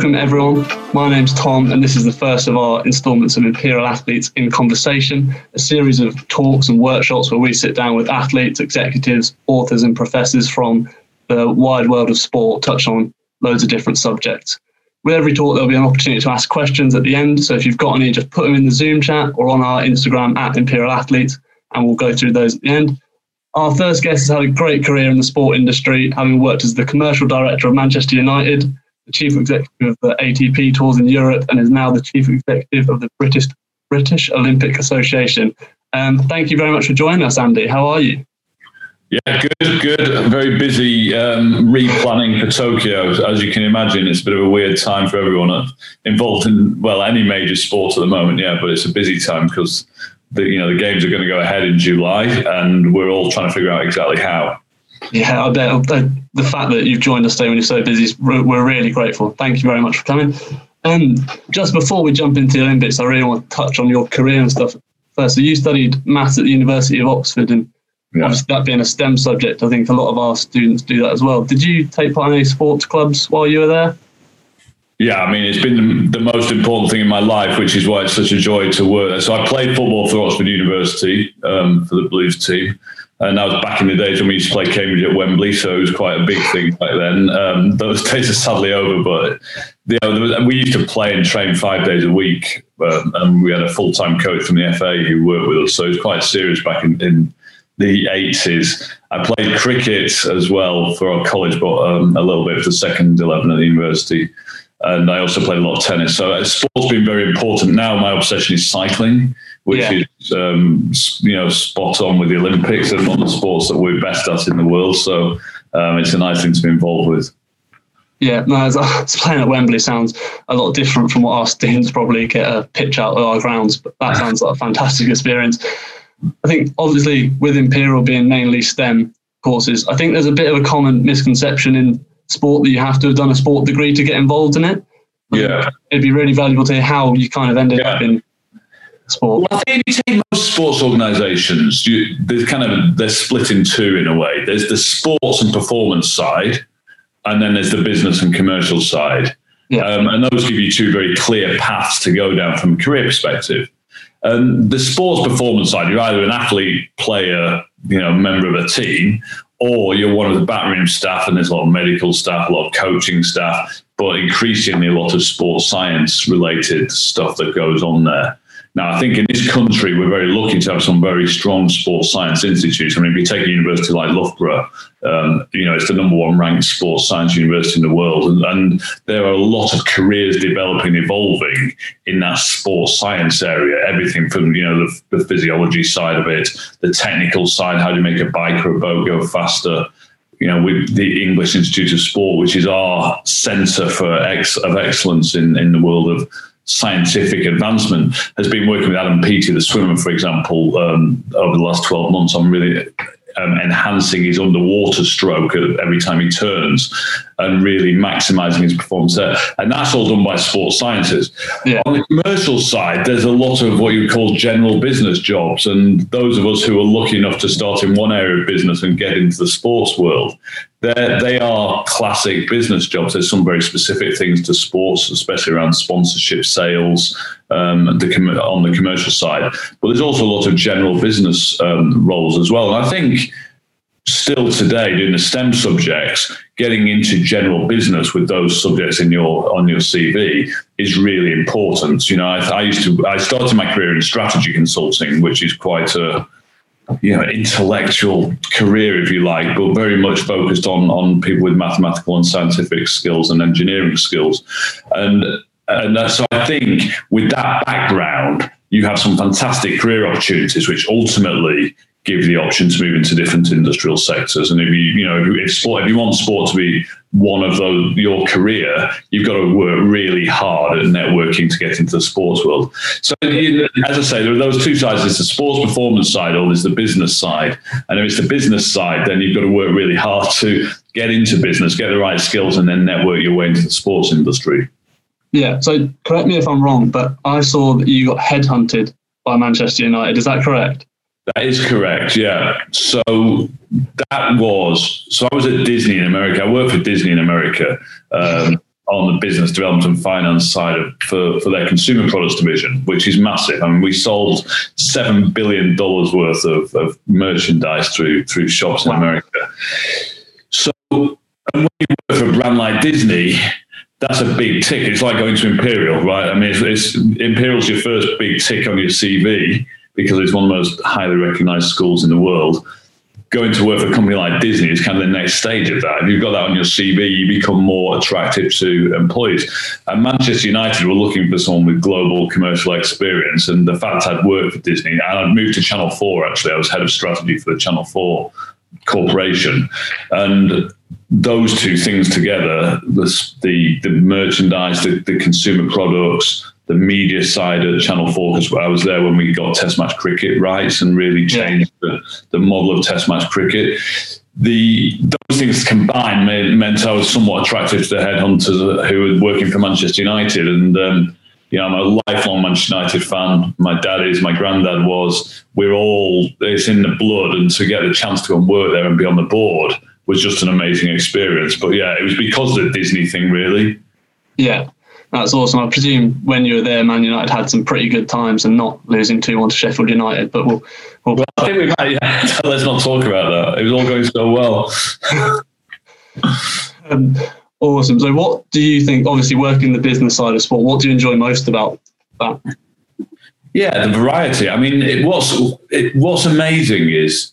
Welcome, everyone. My name's Tom, and this is the first of our installments of Imperial Athletes in Conversation, a series of talks and workshops where we sit down with athletes, executives, authors, and professors from the wide world of sport, touch on loads of different subjects. With every talk, there'll be an opportunity to ask questions at the end. So if you've got any, just put them in the Zoom chat or on our Instagram at Imperial Athletes, and we'll go through those at the end. Our first guest has had a great career in the sport industry, having worked as the commercial director of Manchester United, the chief executive of the ATP tours in Europe, and is now the chief executive of the British British Olympic Association. Um, thank you very much for joining us, Andy. How are you? Yeah, good, good. Very busy um, replanning for Tokyo. As you can imagine, it's a bit of a weird time for everyone involved in well any major sport at the moment. Yeah, but it's a busy time because the you know the games are going to go ahead in July, and we're all trying to figure out exactly how. Yeah, I bet the fact that you've joined us today when you're so busy, we're really grateful. Thank you very much for coming. Um, just before we jump into the Olympics, I really want to touch on your career and stuff first. So you studied maths at the University of Oxford, and yeah. obviously that being a STEM subject, I think a lot of our students do that as well. Did you take part in any sports clubs while you were there? Yeah, I mean, it's been the most important thing in my life, which is why it's such a joy to work. So I played football for Oxford University um, for the Blues team. And that was back in the days when we used to play Cambridge at Wembley, so it was quite a big thing back then. Um, those days are sadly over, but you know, was, we used to play and train five days a week, um, and we had a full time coach from the FA who worked with us, so it was quite serious back in, in the 80s. I played cricket as well for our college, but um, a little bit for the second 11 at the university. And I also played a lot of tennis. So uh, sport's been very important. Now my obsession is cycling which yeah. is um, you know spot on with the Olympics and one of the sports that we're best at in the world. So um, it's a nice thing to be involved with. Yeah, no, as, as playing at Wembley sounds a lot different from what our students probably get a pitch out of our grounds, but that sounds like a fantastic experience. I think obviously with Imperial being mainly STEM courses, I think there's a bit of a common misconception in sport that you have to have done a sport degree to get involved in it. Yeah, it'd be really valuable to hear how you kind of ended yeah. up in sport? Well, I think if you take most sports organisations, they're kind of they're split in two in a way. There's the sports and performance side, and then there's the business and commercial side. Yeah. Um, and those give you two very clear paths to go down from a career perspective. Um, the sports performance side, you're either an athlete, player, you know, member of a team, or you're one of the backroom staff, and there's a lot of medical staff, a lot of coaching staff, but increasingly a lot of sports science related stuff that goes on there. Now, I think in this country, we're very lucky to have some very strong sports science institutes. I mean, if you take a university like Loughborough, um, you know, it's the number one ranked sports science university in the world. And, and, there are a lot of careers developing, evolving in that sports science area. Everything from, you know, the, the physiology side of it, the technical side, how do you make a bike or a boat go faster? you know, with the English Institute of Sport, which is our centre for ex- of excellence in, in the world of scientific advancement has been working with Adam Peaty, the swimmer, for example, um, over the last 12 months on really um, enhancing his underwater stroke every time he turns and really maximizing his performance there. And that's all done by sports scientists. Yeah. On the commercial side, there's a lot of what you call general business jobs. And those of us who are lucky enough to start in one area of business and get into the sports world, they are classic business jobs. There's some very specific things to sports, especially around sponsorship, sales, um, the com- on the commercial side. But there's also a lot of general business um, roles as well. And I think still today doing the STEM subjects, getting into general business with those subjects in your on your CV is really important. You know, I, I used to I started my career in strategy consulting, which is quite a you know intellectual career, if you like, but very much focused on on people with mathematical and scientific skills and engineering skills, and and so I think with that background, you have some fantastic career opportunities, which ultimately give the option to move into different industrial sectors. And if you, you know, if, sport, if you want sport to be one of those, your career, you've got to work really hard at networking to get into the sports world. So, as I say, there are those two sides. There's the sports performance side, or there's the business side. And if it's the business side, then you've got to work really hard to get into business, get the right skills, and then network your way into the sports industry. Yeah. So, correct me if I'm wrong, but I saw that you got headhunted by Manchester United. Is that correct? That is correct. Yeah. So that was so I was at Disney in America. I worked for Disney in America um, on the business development and finance side of, for, for their consumer products division, which is massive. I mean, we sold $7 billion worth of, of merchandise through, through shops in America. So, and when you work for a brand like Disney, that's a big tick. It's like going to Imperial, right? I mean, it's, it's Imperial's your first big tick on your CV because it's one of the most highly recognized schools in the world going to work for a company like Disney is kind of the next stage of that. If you've got that on your CV, you become more attractive to employees. And Manchester United were looking for someone with global commercial experience. And the fact I'd worked for Disney, and I'd moved to Channel 4, actually, I was head of strategy for the Channel 4 corporation. And those two things together, the, the, the merchandise, the, the consumer products, the media side of Channel 4 because I was there when we got Test match cricket rights and really changed yeah. the, the model of Test match cricket. The those things combined made, meant I was somewhat attracted to the headhunters who were working for Manchester United, and um, you know I'm a lifelong Manchester United fan. My dad is, my granddad was. We're all it's in the blood, and to get the chance to go and work there and be on the board was just an amazing experience. But yeah, it was because of the Disney thing, really. Yeah, that's awesome. I presume when you were there, Man United had some pretty good times and not losing 2 1 to Sheffield United. But we'll. we'll, well I think we might, yeah, let's not talk about that. It was all going so well. um, awesome. So, what do you think, obviously, working the business side of sport, what do you enjoy most about that? Yeah, the variety. I mean, it, what's it, what's amazing is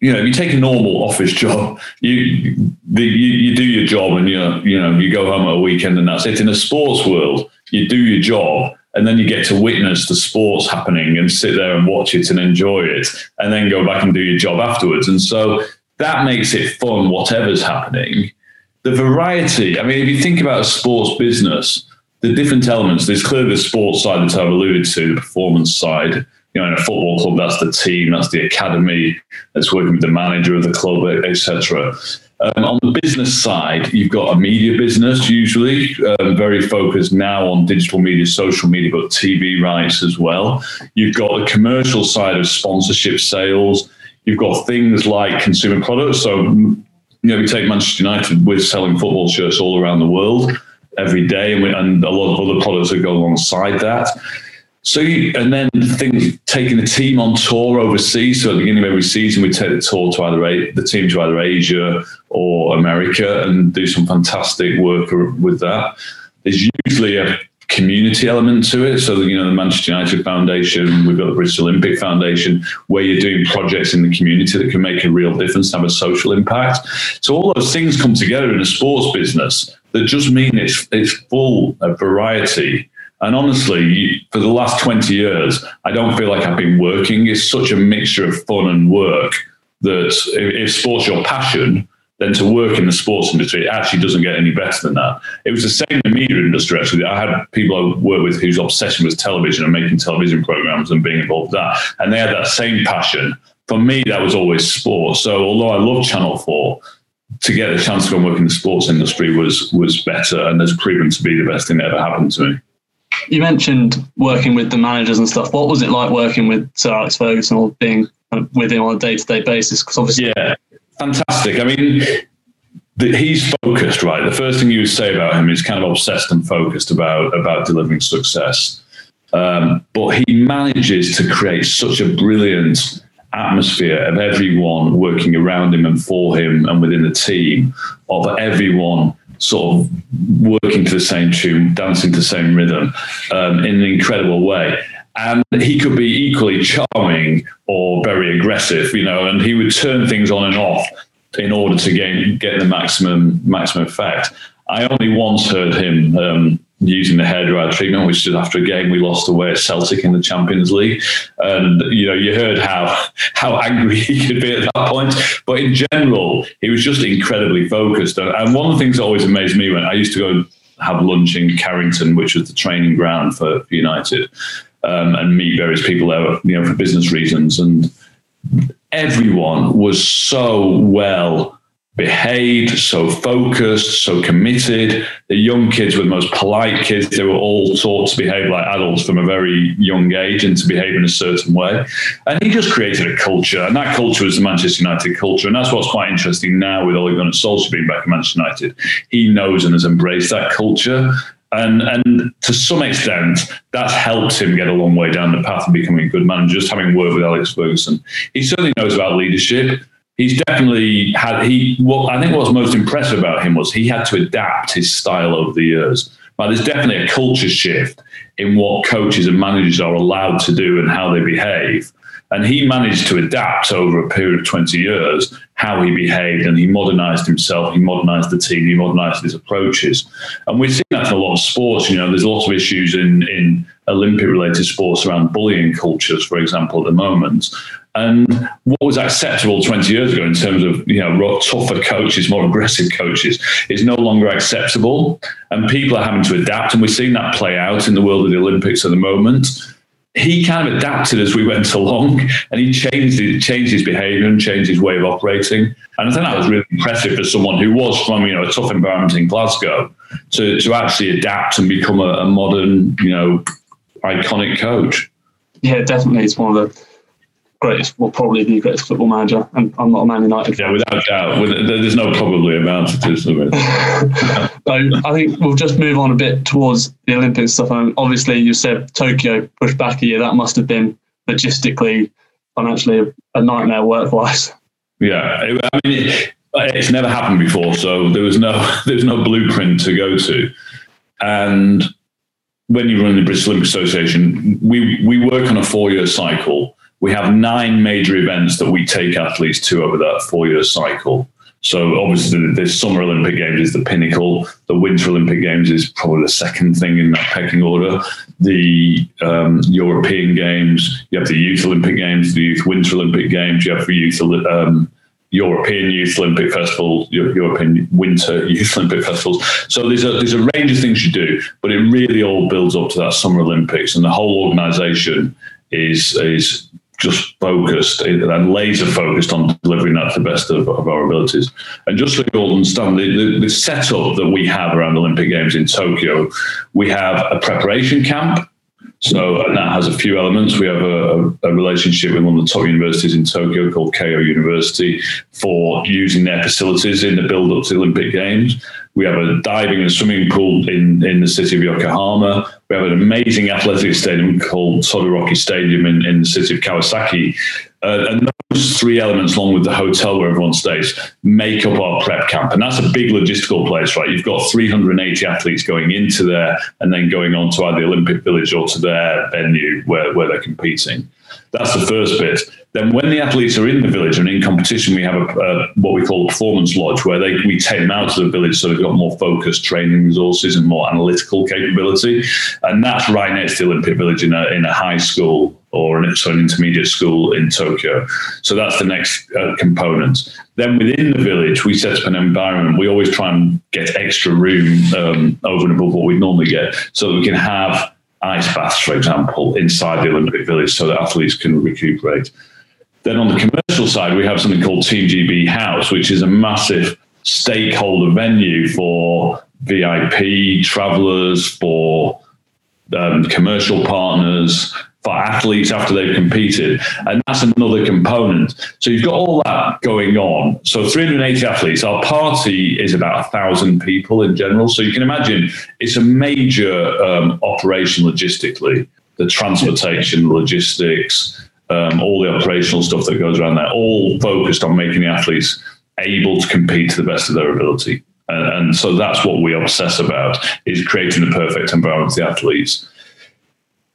you know, if you take a normal office job, you, the, you you do your job and you you know you go home at a weekend and that's it. In a sports world, you do your job and then you get to witness the sports happening and sit there and watch it and enjoy it, and then go back and do your job afterwards. And so that makes it fun, whatever's happening. The variety. I mean, if you think about a sports business, the different elements. There's clearly the sports side that I've alluded to, the performance side you know, in a football club, that's the team, that's the academy, that's working with the manager of the club, etc. Um, on the business side, you've got a media business, usually um, very focused now on digital media, social media, but TV rights as well. You've got the commercial side of sponsorship sales. You've got things like consumer products. So, you know, we take Manchester United, we're selling football shirts all around the world every day, and, we, and a lot of other products that go alongside that. So, you, and then things taking the team on tour overseas. So at the beginning of every season, we take the tour to either the team to either Asia or America and do some fantastic work with that. There's usually a community element to it. So, you know, the Manchester United Foundation, we've got the British Olympic Foundation, where you're doing projects in the community that can make a real difference, have a social impact. So all those things come together in a sports business that just mean it's it's full of variety and honestly, for the last 20 years, I don't feel like I've been working. It's such a mixture of fun and work that if sports your passion, then to work in the sports industry, it actually doesn't get any better than that. It was the same in the media industry, actually. I had people I worked with whose obsession was television and making television programs and being involved with that. And they had that same passion. For me, that was always sport. So although I love Channel 4, to get the chance to go and work in the sports industry was was better and has proven to be the best thing that ever happened to me you mentioned working with the managers and stuff. What was it like working with Sir Alex Ferguson or being with him on a day to day basis? Because obviously, yeah, fantastic. I mean, the, he's focused, right? The first thing you would say about him is kind of obsessed and focused about about delivering success. Um, but he manages to create such a brilliant atmosphere of everyone working around him and for him and within the team of everyone sort of working to the same tune, dancing to the same rhythm um, in an incredible way. And he could be equally charming or very aggressive, you know, and he would turn things on and off in order to gain, get the maximum maximum effect. I only once heard him um, using the hairdryer treatment, which is after a game we lost away at Celtic in the Champions League. And you know, you heard how how angry he could be at that point. But in general, he was just incredibly focused. And one of the things that always amazed me when I used to go have lunch in Carrington, which was the training ground for United, um, and meet various people there, you know, for business reasons. And everyone was so well behaved, so focused, so committed. The young kids were the most polite kids. They were all taught to behave like adults from a very young age and to behave in a certain way. And he just created a culture, and that culture was the Manchester United culture. And that's what's quite interesting now with Ole Gunnar Solskjaer being back at Manchester United. He knows and has embraced that culture. And and to some extent, that's helped him get a long way down the path of becoming a good manager, just having worked with Alex Ferguson. He certainly knows about leadership he's definitely had he what I think what's most impressive about him was he had to adapt his style over the years. But there's definitely a culture shift in what coaches and managers are allowed to do and how they behave. And he managed to adapt over a period of 20 years how he behaved and he modernized himself, he modernized the team, he modernized his approaches. And we've seen that in a lot of sports. You know, there's lots of issues in, in Olympic related sports around bullying cultures, for example, at the moment. And what was acceptable 20 years ago in terms of you know tougher coaches, more aggressive coaches, is no longer acceptable. And people are having to adapt. And we're seeing that play out in the world of the Olympics at the moment. He kind of adapted as we went along, and he changed his, changed his behaviour and changed his way of operating. And I think that was really impressive for someone who was from you know a tough environment in Glasgow to to actually adapt and become a, a modern you know iconic coach. Yeah, definitely, it's one of the greatest, well, probably the greatest football manager, and I'm not a Man United fan. Yeah, without doubt. There's no probably about it, is there? so I think we'll just move on a bit towards the Olympic stuff. And obviously, you said Tokyo pushed back a year. That must have been logistically, financially, a nightmare work-wise. Yeah, I mean, it, it's never happened before, so there was no there was no blueprint to go to, and when you run the British Olympic Association, we we work on a four year cycle we have nine major events that we take athletes to over that four year cycle. So obviously, the Summer Olympic Games is the pinnacle. The Winter Olympic Games is probably the second thing in that pecking order. The um, European Games, you have the Youth Olympic Games, the Youth Winter Olympic Games, you have the Youth um, European Youth Olympic Festival, European Winter Youth Olympic Festivals. So there's a there's a range of things you do, but it really all builds up to that Summer Olympics, and the whole organisation is is just focused and laser focused on delivering that to the best of, of our abilities. And just so all understand, the, the, the, setup that we have around the Olympic Games in Tokyo, we have a preparation camp. So that has a few elements. We have a, a, relationship with one of the top universities in Tokyo called Keio University for using their facilities in the build up to the Olympic Games. We have a diving and swimming pool in, in the city of Yokohama. We have an amazing athletic stadium called Todoroki Stadium in, in the city of Kawasaki. Uh, and those three elements, along with the hotel where everyone stays, make up our prep camp. And that's a big logistical place, right? You've got 380 athletes going into there and then going on to either the Olympic Village or to their venue where, where they're competing. That's the first bit. Then, when the athletes are in the village and in competition, we have a, a, what we call a performance lodge, where they we take them out to the village so they've got more focused training resources and more analytical capability. And that's right next to the Olympic Village in a in a high school or an, so an intermediate school in Tokyo. So that's the next uh, component. Then within the village, we set up an environment. We always try and get extra room um, over and above what we'd normally get, so we can have ice baths, for example, inside the Olympic Village so that athletes can recuperate. Then on the commercial side, we have something called Team GB House, which is a massive stakeholder venue for VIP travelers, for um, commercial partners, for athletes after they've competed. And that's another component. So you've got all that going on. So 380 athletes. Our party is about a thousand people in general. So you can imagine it's a major um, operation logistically. The transportation, logistics, um, all the operational stuff that goes around there, all focused on making the athletes able to compete to the best of their ability. And, and so that's what we obsess about is creating the perfect environment for the athletes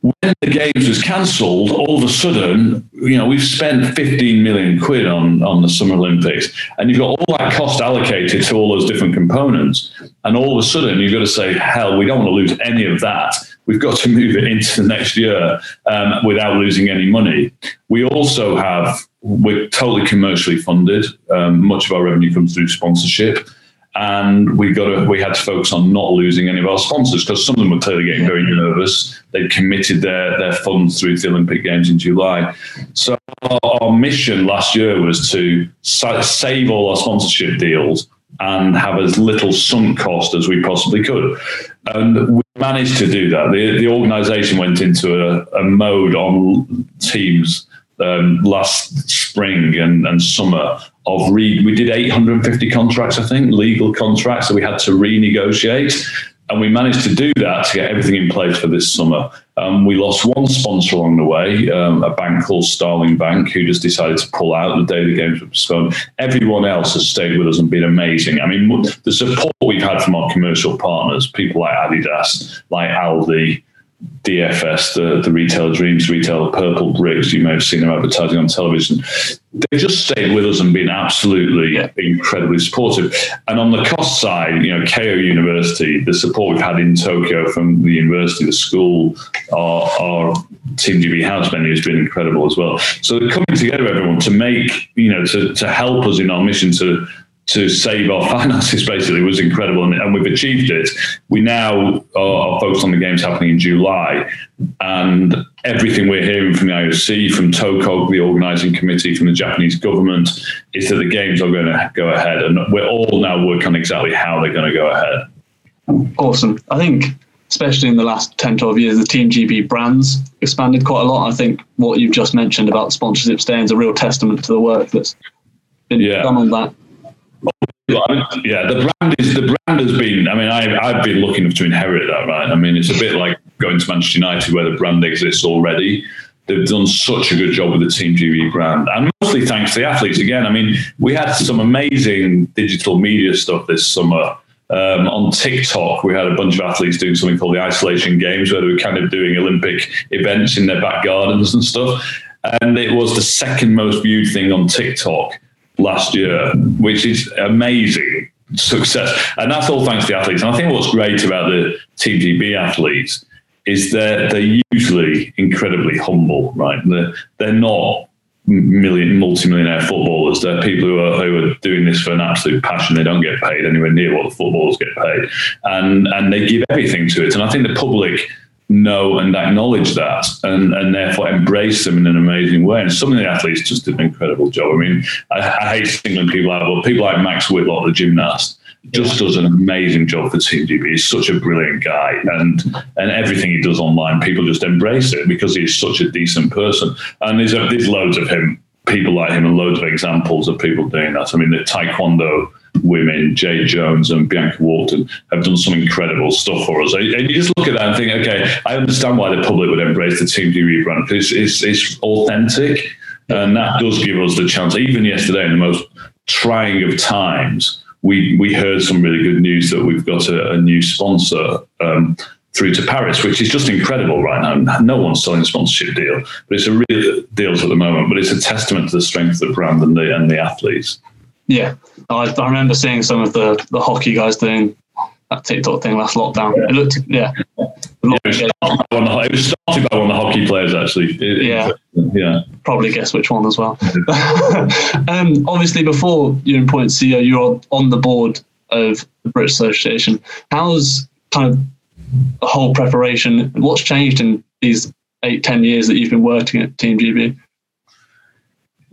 when the games was cancelled, all of a sudden, you know, we've spent 15 million quid on, on the Summer Olympics, and you've got all that cost allocated to all those different components. And all of a sudden, you've got to say, hell, we don't want to lose any of that. We've got to move it into the next year um, without losing any money. We also have, we're totally commercially funded. Um, much of our revenue comes through sponsorship. and we got to, we had to focus on not losing any of our sponsors because some of them were clearly getting very nervous. They'd committed their their funds through the Olympic Games in July. So our, our mission last year was to save all our sponsorship deals and have as little sunk cost as we possibly could. And we managed to do that. The, the organization went into a, a mode on teams um, last spring and, and summer of re- we did 850 contracts, I think, legal contracts that we had to renegotiate. And we managed to do that to get everything in place for this summer. Um, we lost one sponsor along the way, um, a bank called Starling Bank, who just decided to pull out the day the games were postponed. Everyone else has stayed with us and been amazing. I mean, the support we've had from our commercial partners, people like Adidas, like Aldi, DFS, the, the Retail Dreams, Retail Purple Bricks, you may have seen them advertising on television. They've just stayed with us and been absolutely yeah. incredibly supportive. And on the cost side, you know, Keio University, the support we've had in Tokyo from the university, the school, our, our Team GB house menu has been incredible as well. So coming together, everyone, to make, you know, to, to help us in our mission to to save our finances basically was incredible and, and we've achieved it. We now are, focused on the games happening in July and everything we're hearing from the IOC, from TOCOG, the organising committee, from the Japanese government is that the games are going to go ahead and we're all now working on exactly how they're going to go ahead. Awesome. I think especially in the last 10, 12 years, the Team GB brands expanded quite a lot. I think what you've just mentioned about sponsorship staying is a real testament to the work that's been yeah. done on that. Yeah, the brand is the brand has been. I mean, I, I've been looking to inherit that, right? I mean, it's a bit like going to Manchester United where the brand exists already. They've done such a good job with the Team GB brand, and mostly thanks to the athletes. Again, I mean, we had some amazing digital media stuff this summer. Um, on TikTok, we had a bunch of athletes doing something called the Isolation Games, where they were kind of doing Olympic events in their back gardens and stuff. And it was the second most viewed thing on TikTok last year, which is amazing success. And that's all thanks to the athletes. And I think what's great about the Team GB athletes is they're, they're usually incredibly humble, right? They're, they're not million multi-millionaire footballers. They're people who are who are doing this for an absolute passion. They don't get paid anywhere near what the footballers get paid, and and they give everything to it. And I think the public know and acknowledge that and, and therefore embrace them in an amazing way. And some of the athletes just did an incredible job. I mean, I, I hate singling people out, but people like Max Whitlock, the gymnast, just does an amazing job for Team GB. He's such a brilliant guy, and and everything he does online, people just embrace it because he's such a decent person. And there's, there's loads of him, people like him, and loads of examples of people doing that. I mean, the Taekwondo women, Jade Jones and Bianca Walkden, have done some incredible stuff for us. And you just look at that and think, okay, I understand why the public would embrace the Team GB brand it's, it's, it's authentic. And that does give us the chance. Even yesterday, in the most trying of times, we, we heard some really good news that we've got a, a new sponsor um, through to Paris, which is just incredible right now. No one's selling a sponsorship deal, but it's a real deals at the moment. But it's a testament to the strength of the brand and the and the athletes. Yeah, I, I remember seeing some of the, the hockey guys doing that TikTok thing last lockdown. It looked, yeah. yeah it, was the, it, was started by one of the hockey players, actually. It, yeah. yeah. Probably guess which one as well. um, obviously, before you're in Point CEO, you're on the board of the British Association. How's kind of the whole preparation? What's changed in these eight, ten years that you've been working at Team GB?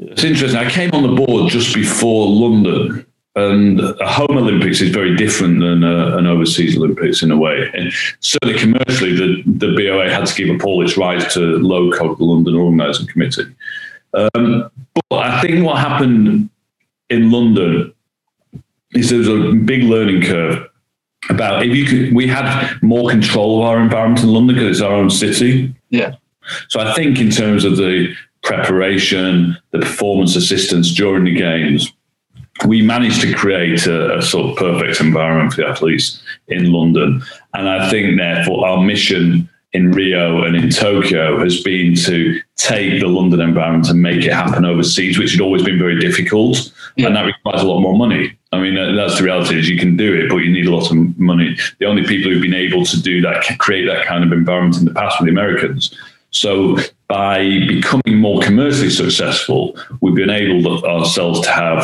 It's interesting. I came on the board just before London, and a home Olympics is very different than a, an overseas Olympics in a way. And certainly commercially, the, the BOA had to give up all its rights to the London Organising Committee. Um, but I think what happened in London is there was a big learning curve about if you could, we had more control of our environment in London because it's our own city. Yeah. So I think in terms of the preparation, the performance assistance during the games, we managed to create a, a, sort of perfect environment for the athletes in London. And I think, therefore, our mission in Rio and in Tokyo has been to take the London environment and make it happen overseas, which had always been very difficult. Yeah. And that requires a lot more money. I mean, that's the reality is you can do it, but you need a lot of money. The only people who've been able to do that, create that kind of environment in the past were the Americans. So by becoming more commercially successful, we've been able ourselves to have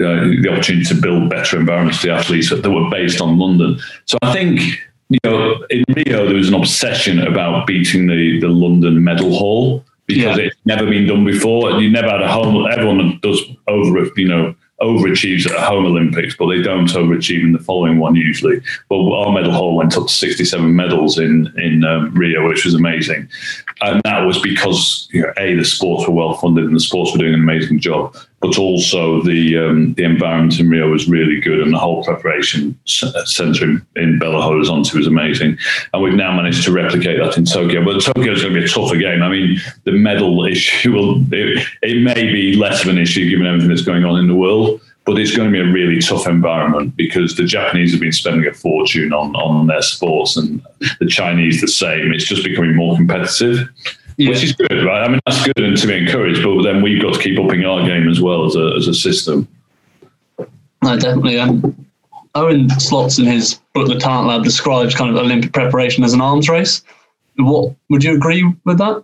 uh, the opportunity to build better environments for the athletes that were based on London. So I think you know in Rio there was an obsession about beating the the London medal haul because yeah. it's never been done before. You never had a home. Everyone does over, you know, overachieves at home Olympics, but they don't overachieve in the following one usually. But our medal haul went up to 67 medals in in um, Rio, which was amazing, and that was because you know, a the sports were well funded and the sports were doing an amazing job, but also the um, the environment in Rio was really good, and the whole preparation centre in, in Belo Horizonte was amazing, and we've now managed to replicate that in Tokyo. But Tokyo is going to be a tougher game. I mean, the medal issue will it, it may be less of an issue given everything that's going on in the world but it's going to be a really tough environment because the Japanese have been spending a fortune on on their sports and the Chinese the same. It's just becoming more competitive yeah. which is good, right? I mean, that's good and to be encouraged, but then we've got to keep upping our game as well as a, as a system. No, definitely. Um, Owen Slots in his book, The Talent Lab, describes kind of Olympic preparation as an arms race. What would you agree with that?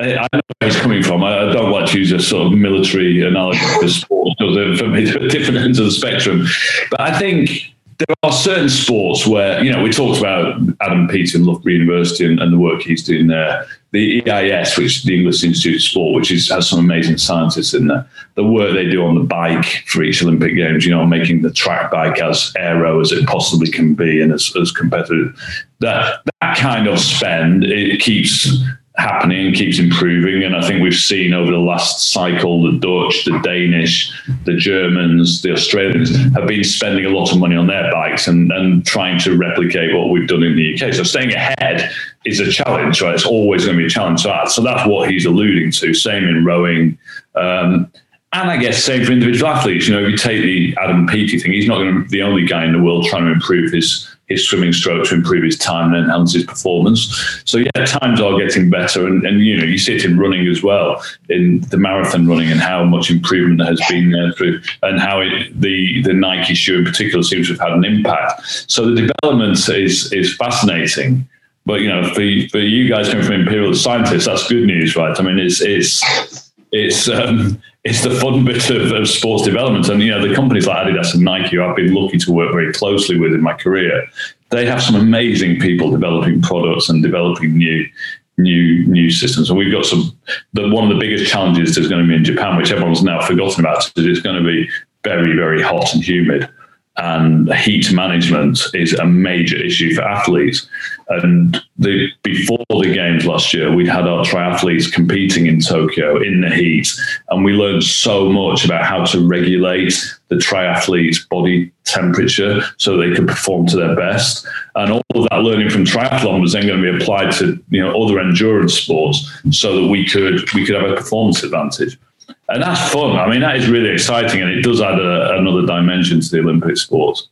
I, know where he's coming from. I, I, don't like to use a sort of military analogy for sports because me, different ends of the spectrum. But I think there are certain sports where, you know, we talked about Adam Peaty in Loughborough University and, and, the work he's doing there. The EIS, which the English Institute of Sport, which is, has some amazing scientists in there. The work they do on the bike for each Olympic Games, you know, making the track bike as aero as it possibly can be and as, as competitive. That that kind of spend it keeps happening keeps improving. And I think we've seen over the last cycle the Dutch, the Danish, the Germans, the Australians have been spending a lot of money on their bikes and, and trying to replicate what we've done in the UK. So staying ahead is a challenge, right? It's always going to be a challenge. So, so that's what he's alluding to. Same in rowing. Um, and I guess same for individual athletes. You know, if you take the Adam Peaty thing, he's not going to be the only guy in the world trying to improve his his swimming stroke to improve his time and enhance his performance. So yeah, times are getting better, and, and you know you see it in running as well, in the marathon running, and how much improvement there has been there through, and how it, the the Nike shoe in particular seems to have had an impact. So the development is is fascinating. But you know, for for you guys coming from Imperial scientists, that's good news, right? I mean, it's it's it's um, it's the fun bit of, of, sports development. And, you know, the companies like Adidas and Nike, I've been lucky to work very closely with in my career, they have some amazing people developing products and developing new new new systems. And we've got some, the, one of the biggest challenges is going to be in Japan, which everyone's now forgotten about, is it's going to be very, very hot and humid and heat management is a major issue for athletes. And the, before the games last year, we'd had our triathletes competing in Tokyo in the heat, and we learned so much about how to regulate the triathlete's body temperature so they could perform to their best. And all of that learning from triathlon was then going to be applied to you know other endurance sports, so that we could we could have a performance advantage and that's fun. I mean, that is really exciting, and it does add a, another dimension to the Olympic sports.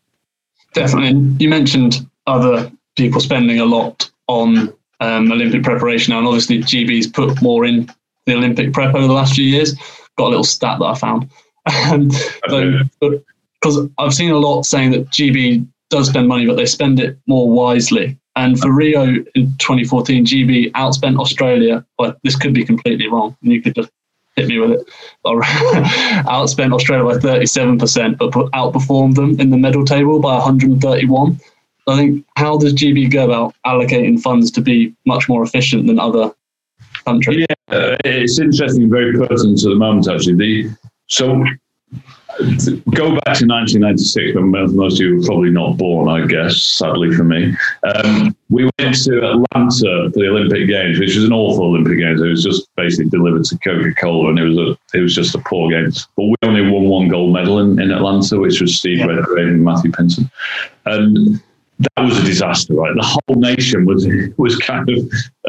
Definitely. You mentioned other people spending a lot on um, Olympic preparation now, and obviously GB's put more in the Olympic prep over the last few years. Got a little stat that I found. Because I've seen a lot saying that GB does spend money, but they spend it more wisely. And for Rio in 2014, GB outspent Australia, but this could be completely wrong. And you could just hit me with it. Outspent Australia by 37%, but outperformed them in the medal table by 131. I think how does GB go about allocating funds to be much more efficient than other countries? Yeah, it's interesting, very pertinent to the moment actually. The so go back to 1996 when most of you were probably not born, I guess, sadly for me. Um, we went to Atlanta for the Olympic Games, which was an awful Olympic Games. It was just basically delivered to Coca-Cola, and it was a it was just a poor game. But we only won one gold medal in, in Atlanta, which was Steve yeah. Redgrave and Matthew Pinsent, and that was a disaster, right? The whole nation was was kind of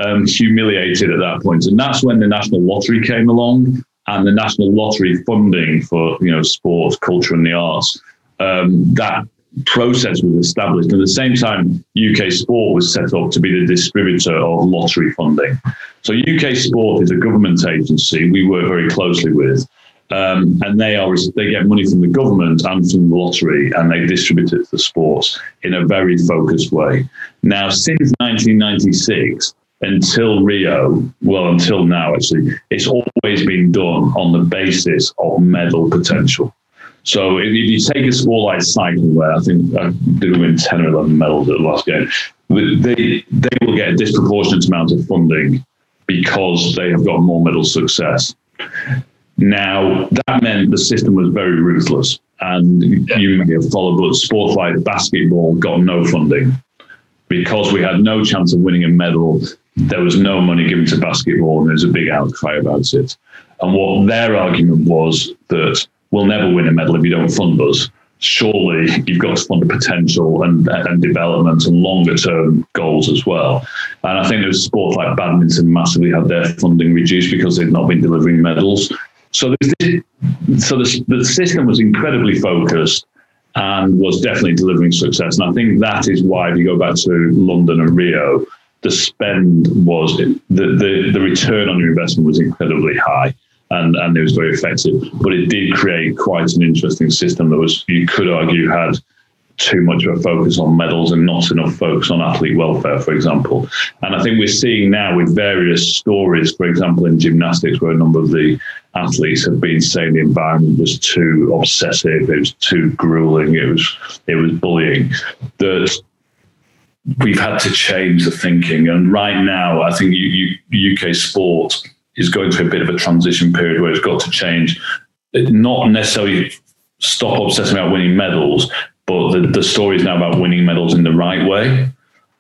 um, humiliated at that point, and that's when the national lottery came along and the national lottery funding for you know sports, culture, and the arts. Um, that process was established. At the same time, UK Sport was set up to be the distributor of lottery funding. So UK Sport is a government agency we work very closely with. Um, and they are they get money from the government and from the lottery, and they distribute it to sports in a very focused way. Now, since 1996, until Rio, well, until now, actually, it's always been done on the basis of medal potential. So if, you take a sport like cycling, where I think uh, I did win 10 or 11 medals at the last game, they, they will get a disproportionate amount of funding because they have got more medal success. Now, that meant the system was very ruthless. And you may have followed, but sports like basketball got no funding because we had no chance of winning a medal. There was no money given to basketball, and there's a big outcry about it. And what their argument was that we'll never win a medal if you don't fund us. Surely you've got to fund the potential and, and development and longer term goals as well. And I think there's sports like badminton massively had their funding reduced because they'd not been delivering medals. So, this, so the system was incredibly focused and was definitely delivering success. And I think that is why, if you go back to London and Rio, the spend was the, the, the return on your investment was incredibly high and, and it was very effective. But it did create quite an interesting system that was, you could argue, had too much of a focus on medals and not enough focus on athlete welfare, for example. And I think we're seeing now with various stories, for example, in gymnastics, where a number of the athletes have been saying the environment was too obsessive, it was too grueling, it was it was bullying. That we've had to change the thinking. And right now, I think UK sport is going through a bit of a transition period where it's got to change, not necessarily stop obsessing about winning medals, but the, the story is now about winning medals in the right way.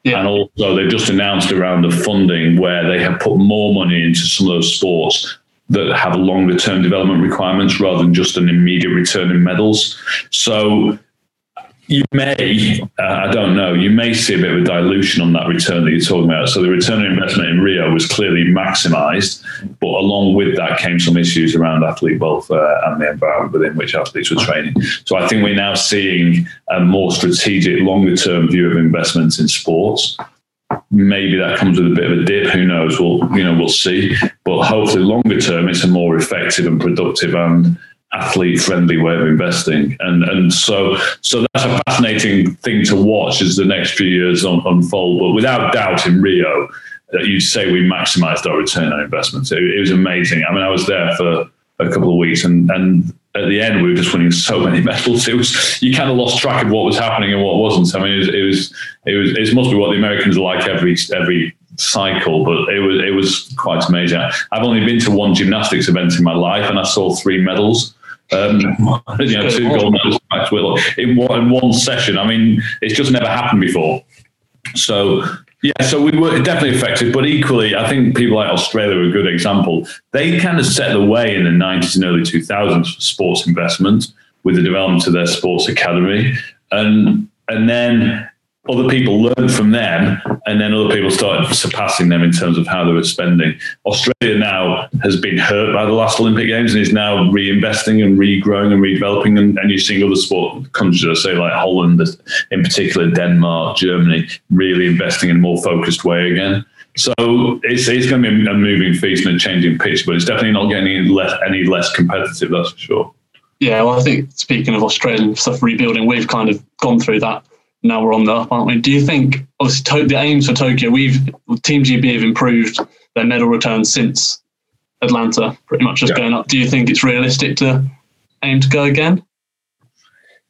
Yeah. And also, they've just announced around the funding where they have put more money into some of those sports that have longer term development requirements rather than just an immediate return in medals. So you may, uh, I don't know, you may see a bit of a dilution on that return that you're talking about. So the return on investment in Rio was clearly maximized, but along with that came some issues around athlete welfare and the environment within which athletes were training. So I think we're now seeing a more strategic, longer term view of investments in sports. Maybe that comes with a bit of a dip. Who knows? We'll, you know, we'll see. But hopefully, longer term, it's a more effective and productive and athlete friendly way of investing. And and so so that's a fascinating thing to watch as the next few years un, unfold. But without doubt in rio that you'd say we maximized our return on investments it, it, was amazing. I mean i was there for a couple of weeks and and at the end we were just winning so many medals. It was you kind of lost track of what was happening and what wasn't. I mean it was it was it, was, it must be what the americans are like every every cycle, but it was it was quite amazing. I've only been to one gymnastics event in my life, and I saw three medals. Um, you know, two gold medals in one, in one session. I mean, it's just never happened before. So yeah, so we were definitely affected, but equally, I think people like Australia are a good example. They kind of set the way in the 90s and early 2000s for sports investment with the development of their sports academy. And, and then other people learned from them, and then other people started surpassing them in terms of how they were spending. Australia now has been hurt by the last Olympic Games and is now reinvesting and regrowing and redeveloping. And, and you're seeing other sport countries, say like Holland, in particular, Denmark, Germany, really investing in a more focused way again. So it's, it's going to be a moving feast and a changing pitch, but it's definitely not getting any less, any less competitive, that's for sure. Yeah, well, I think speaking of Australian stuff rebuilding, we've kind of gone through that now we're on the up, aren't we? Do you think, obviously, the aims for Tokyo, we've Team GB have improved their medal returns since Atlanta, pretty much just yeah. going up. Do you think it's realistic to aim to go again?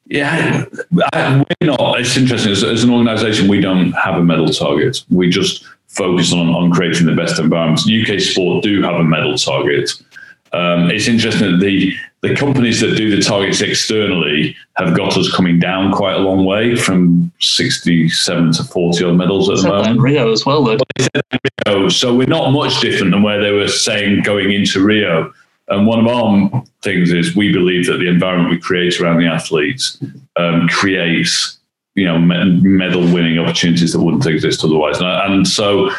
Yeah, we're not. It's interesting. As, as, an organisation, we don't have a medal target. We just focus on, on creating the best environments. UK Sport do have a medal target. Um, it's interesting that the the companies that do the targets externally have got us coming down quite a long way from 67 to 40 odd medals at the moment. Rio as well, though. So we're not much different than where they were saying going into Rio. And one of our things is we believe that the environment we create around the athletes um, creates, you know, medal winning opportunities that wouldn't exist otherwise. And, and so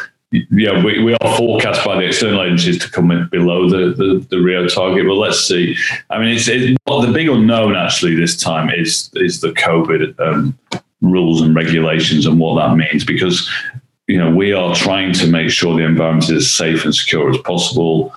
yeah, we, we are forecast by the external agencies to come in below the, the, the Rio target, but let's see. I mean, it's, it's the big unknown actually this time is is the COVID um, rules and regulations and what that means because you know we are trying to make sure the environment is as safe and secure as possible.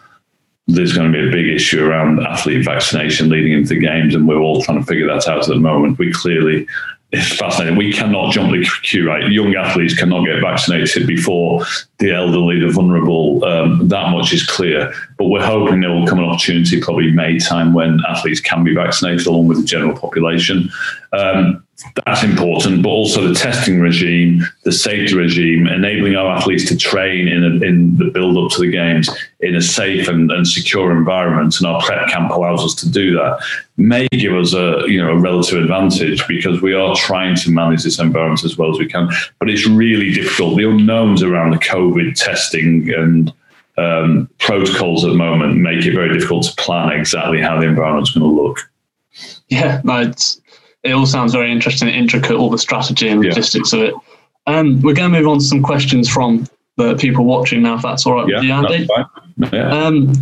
There's going to be a big issue around athlete vaccination leading into the games, and we're all trying to figure that out at the moment. We clearly it's fascinating. We cannot jump the queue, right? Young athletes cannot get vaccinated before the elderly, the vulnerable. Um, that much is clear. But we're hoping there will come an opportunity, probably May time, when athletes can be vaccinated along with the general population. Um, that's important, but also the testing regime, the safety regime, enabling our athletes to train in, a, in the build up to the games in a safe and, and secure environment, and our prep camp allows us to do that. May give us a you know a relative advantage because we are trying to manage this environment as well as we can, but it's really difficult. The unknowns around the COVID testing and um, protocols at the moment make it very difficult to plan exactly how the environment's going to look. Yeah, no, it's it all sounds very interesting and intricate, all the strategy and logistics yeah. of it. Um, we're going to move on to some questions from the people watching now, if that's all right yeah, with you, Andy. Yeah. Um,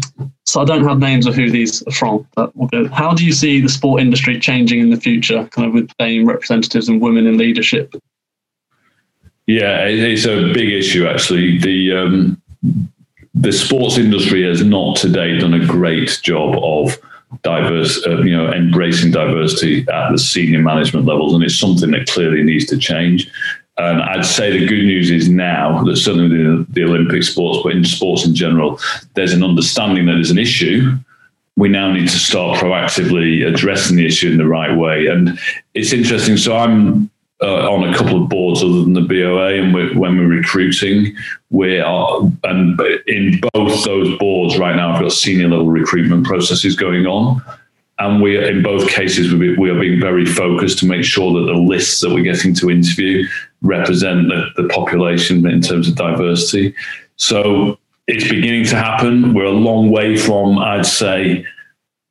so I don't have names of who these are from, but. How do you see the sport industry changing in the future, kind of with BAME representatives and women in leadership? Yeah, it's a big issue actually. The um, the sports industry has not today done a great job of diverse, uh, you know, embracing diversity at the senior management levels, and it's something that clearly needs to change. And I'd say the good news is now that certainly the, the Olympic sports, but in sports in general, there's an understanding that there's an issue. We now need to start proactively addressing the issue in the right way. And it's interesting. So I'm uh, on a couple of boards other than the BOA, and we're, when we're recruiting, we are, and in both those boards right now, I've got senior level recruitment processes going on. And we, in both cases, we, we are being very focused to make sure that the lists that we're getting to interview represent the, the population in terms of diversity. So it's beginning to happen. We're a long way from, I'd say,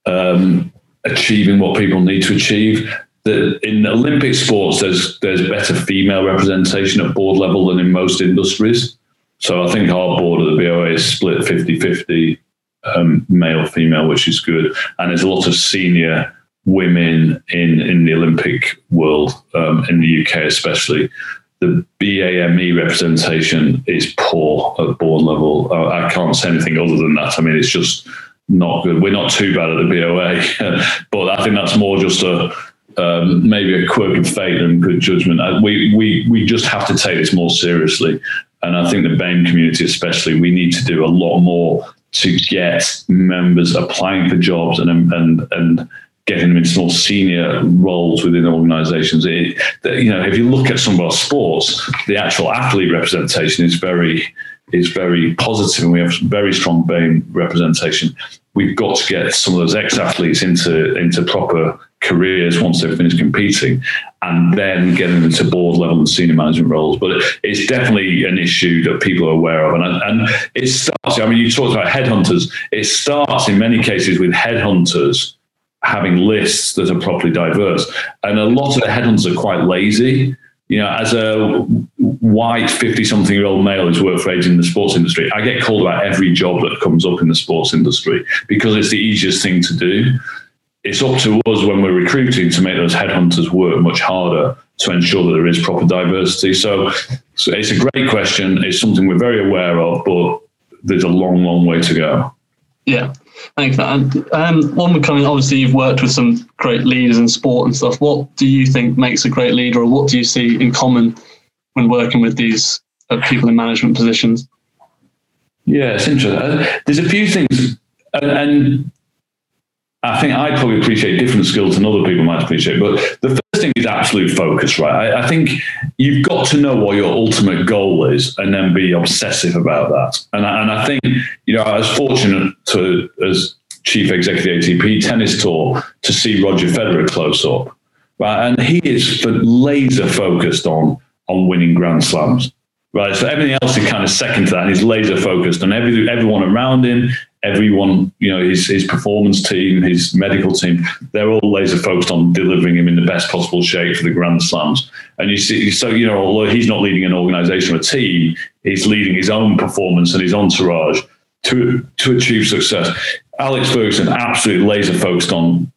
um, achieving what people need to achieve in Olympic sports, there's there's better female representation at board level than in most industries. So I think our board of the BOA is split 50-50 um, male female, which is good, and there's a lot of senior women in in the Olympic world um, in the UK, especially. The BAME representation is poor at board level. I can't say anything other than that. I mean, it's just not good. We're not too bad at the BOA, but I think that's more just a um, maybe a quirk of fate and good judgment. Uh, we, we, we just have to take this more seriously. And I think the BAME community, especially, we need to do a lot more to get members applying for jobs and, and, and getting them into more senior roles within organizations. It, you know, if you look at some of our sports, the actual athlete representation is very is very positive and we have very strong BAME representation. We've got to get some of those ex-athletes into into proper careers once they've finished competing and then getting them to board level and senior management roles. But it's definitely an issue that people are aware of. And, and it starts, I mean, you talked about headhunters. It starts in many cases with headhunters having lists that are properly diverse. And a lot of the headhunters are quite lazy. You know, as a white 50 something year old male who's worked for age in the sports industry, I get called about every job that comes up in the sports industry because it's the easiest thing to do it's up to us when we're recruiting to make those headhunters work much harder to ensure that there is proper diversity. So, so it's a great question. It's something we're very aware of, but there's a long, long way to go. Yeah, thanks. And um, one coming, obviously, you've worked with some great leaders in sport and stuff. What do you think makes a great leader, or what do you see in common when working with these uh, people in management positions? Yeah, it's interesting. Uh, there's a few things, and, and I think I probably appreciate different skills than other people might appreciate. But the first thing is absolute focus, right? I, I, think you've got to know what your ultimate goal is and then be obsessive about that. And I, and I think, you know, I was fortunate to, as chief executive ATP tennis tour, to see Roger Federer close up. Right? And he is laser focused on, on winning Grand Slams. Right, so everything else is kind of second to that. He's laser focused on every, everyone around him, everyone, you know, his, his performance team, his medical team, they're all laser focused on delivering him in the best possible shape for the Grand Slams. And you see, so, you know, although he's not leading an organization or a team, he's leading his own performance and his entourage to, to achieve success. Alex Ferguson, absolutely laser focused on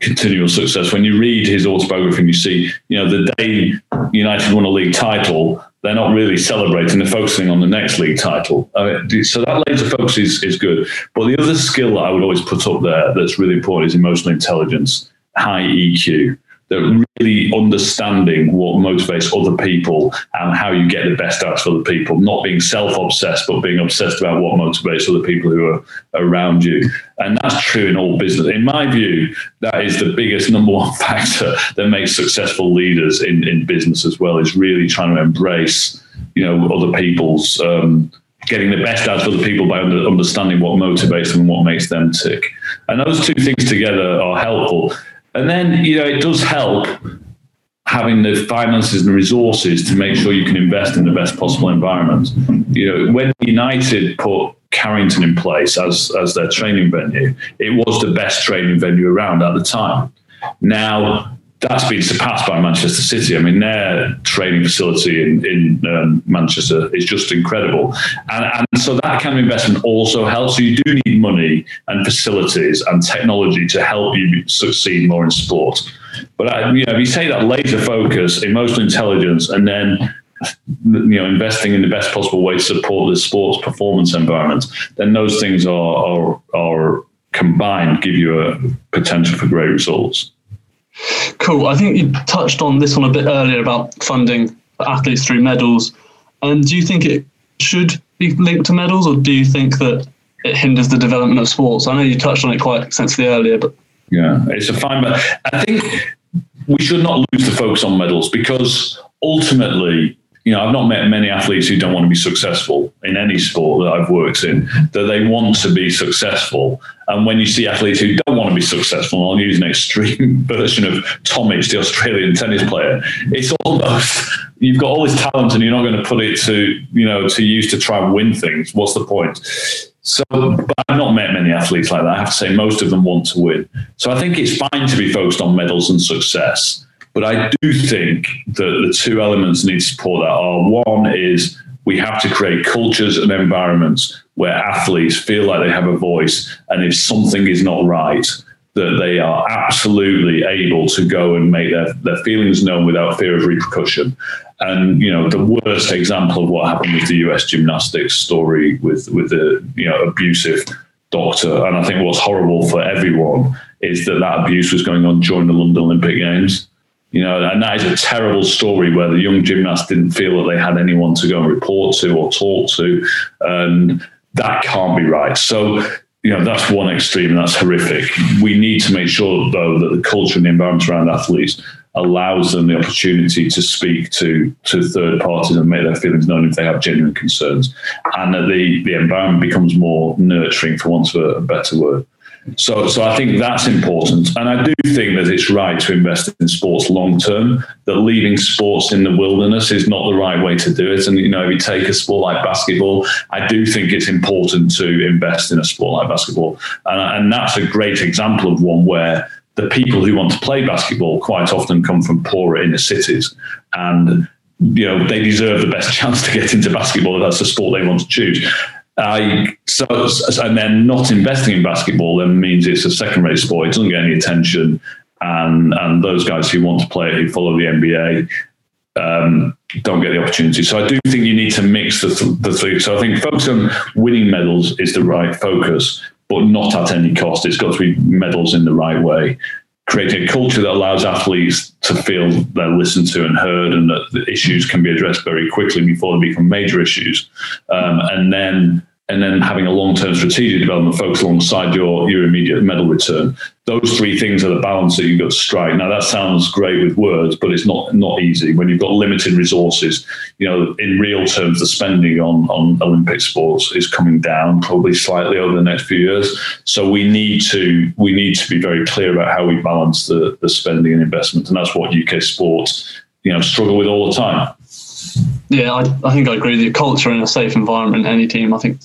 continual success. When you read his autobiography and you see, you know, the day United won a league title, they're not really celebrating, they're focusing on the next league title. Uh, so that laser focus is, is good. But the other skill that I would always put up there that's really important is emotional intelligence, high EQ. That really understanding what motivates other people and how you get the best out of other people, not being self-obsessed, but being obsessed about what motivates other people who are around you. And that's true in all business. In my view, that is the biggest number one factor that makes successful leaders in, in business as well, is really trying to embrace, you know, other people's um, getting the best out of other people by under, understanding what motivates them and what makes them tick. And those two things together are helpful. And then, you know, it does help having the finances and resources to make sure you can invest in the best possible environment. You know, when United put Carrington in place as, as their training venue, it was the best training venue around at the time. Now, that's been surpassed by Manchester City. I mean, their training facility in, in um, Manchester is just incredible. And, and so that kind of investment also helps. So you do need money and facilities and technology to help you succeed more in sport. But uh, you know, if you take that laser focus, emotional intelligence, and then you know investing in the best possible way to support the sports performance environment, then those things are are, are combined give you a potential for great results. Cool. I think you touched on this one a bit earlier about funding athletes through medals. And do you think it should be linked to medals, or do you think that it hinders the development of sports? I know you touched on it quite extensively earlier, but yeah, it's a fine. But I think we should not lose the focus on medals because ultimately you know, I've not met many athletes who don't want to be successful in any sport that I've worked in, that they want to be successful. And when you see athletes who don't want to be successful, I'll use an extreme version of Tomic, the Australian tennis player, it's almost you've got all this talent and you're not going to put it to, you know, to use to try and win things. What's the point? So, I've not met many athletes like that. I have to say, most of them want to win. So I think it's fine to be focused on medals and success. But I do think that the two elements need to support that are one is we have to create cultures and environments where athletes feel like they have a voice. And if something is not right, that they are absolutely able to go and make their, their feelings known without fear of repercussion. And you know, the worst example of what happened with the US gymnastics story with with the you know abusive doctor. And I think what's horrible for everyone is that that abuse was going on during the London Olympic Games. You know, and that is a terrible story where the young gymnast didn't feel that they had anyone to go and report to or talk to. And that can't be right. So, you know, that's one extreme and that's horrific. We need to make sure, though, that the culture and the environment around athletes allows them the opportunity to speak to to third parties and make their feelings known if they have genuine concerns, and that the the environment becomes more nurturing, for want of a better word. So, so I think that's important, and I do think that it's right to invest in sports long term. That leaving sports in the wilderness is not the right way to do it. And you know, if you take a sport like basketball, I do think it's important to invest in a sport like basketball, and, and that's a great example of one where the people who want to play basketball quite often come from poorer inner cities, and you know they deserve the best chance to get into basketball if that's the sport they want to choose. I so and then not investing in basketball then means it's a second rate sport. It doesn't get any attention, and and those guys who want to play it, who follow the NBA, um, don't get the opportunity. So I do think you need to mix the, th- the three. So I think focus on winning medals is the right focus, but not at any cost. It's got to be medals in the right way. Creating a culture that allows athletes to feel they're listened to and heard, and that the issues can be addressed very quickly before they become major issues, um, and then and then having a long-term strategic development focus alongside your, your immediate medal return. Those three things are the balance that you've got to strike. Now that sounds great with words, but it's not not easy when you've got limited resources. You know, in real terms, the spending on on Olympic sports is coming down probably slightly over the next few years. So we need to we need to be very clear about how we balance the the spending and investment, and that's what UK sports you know struggle with all the time. Yeah, I, I think I agree with you. Culture in a safe environment, any team, I think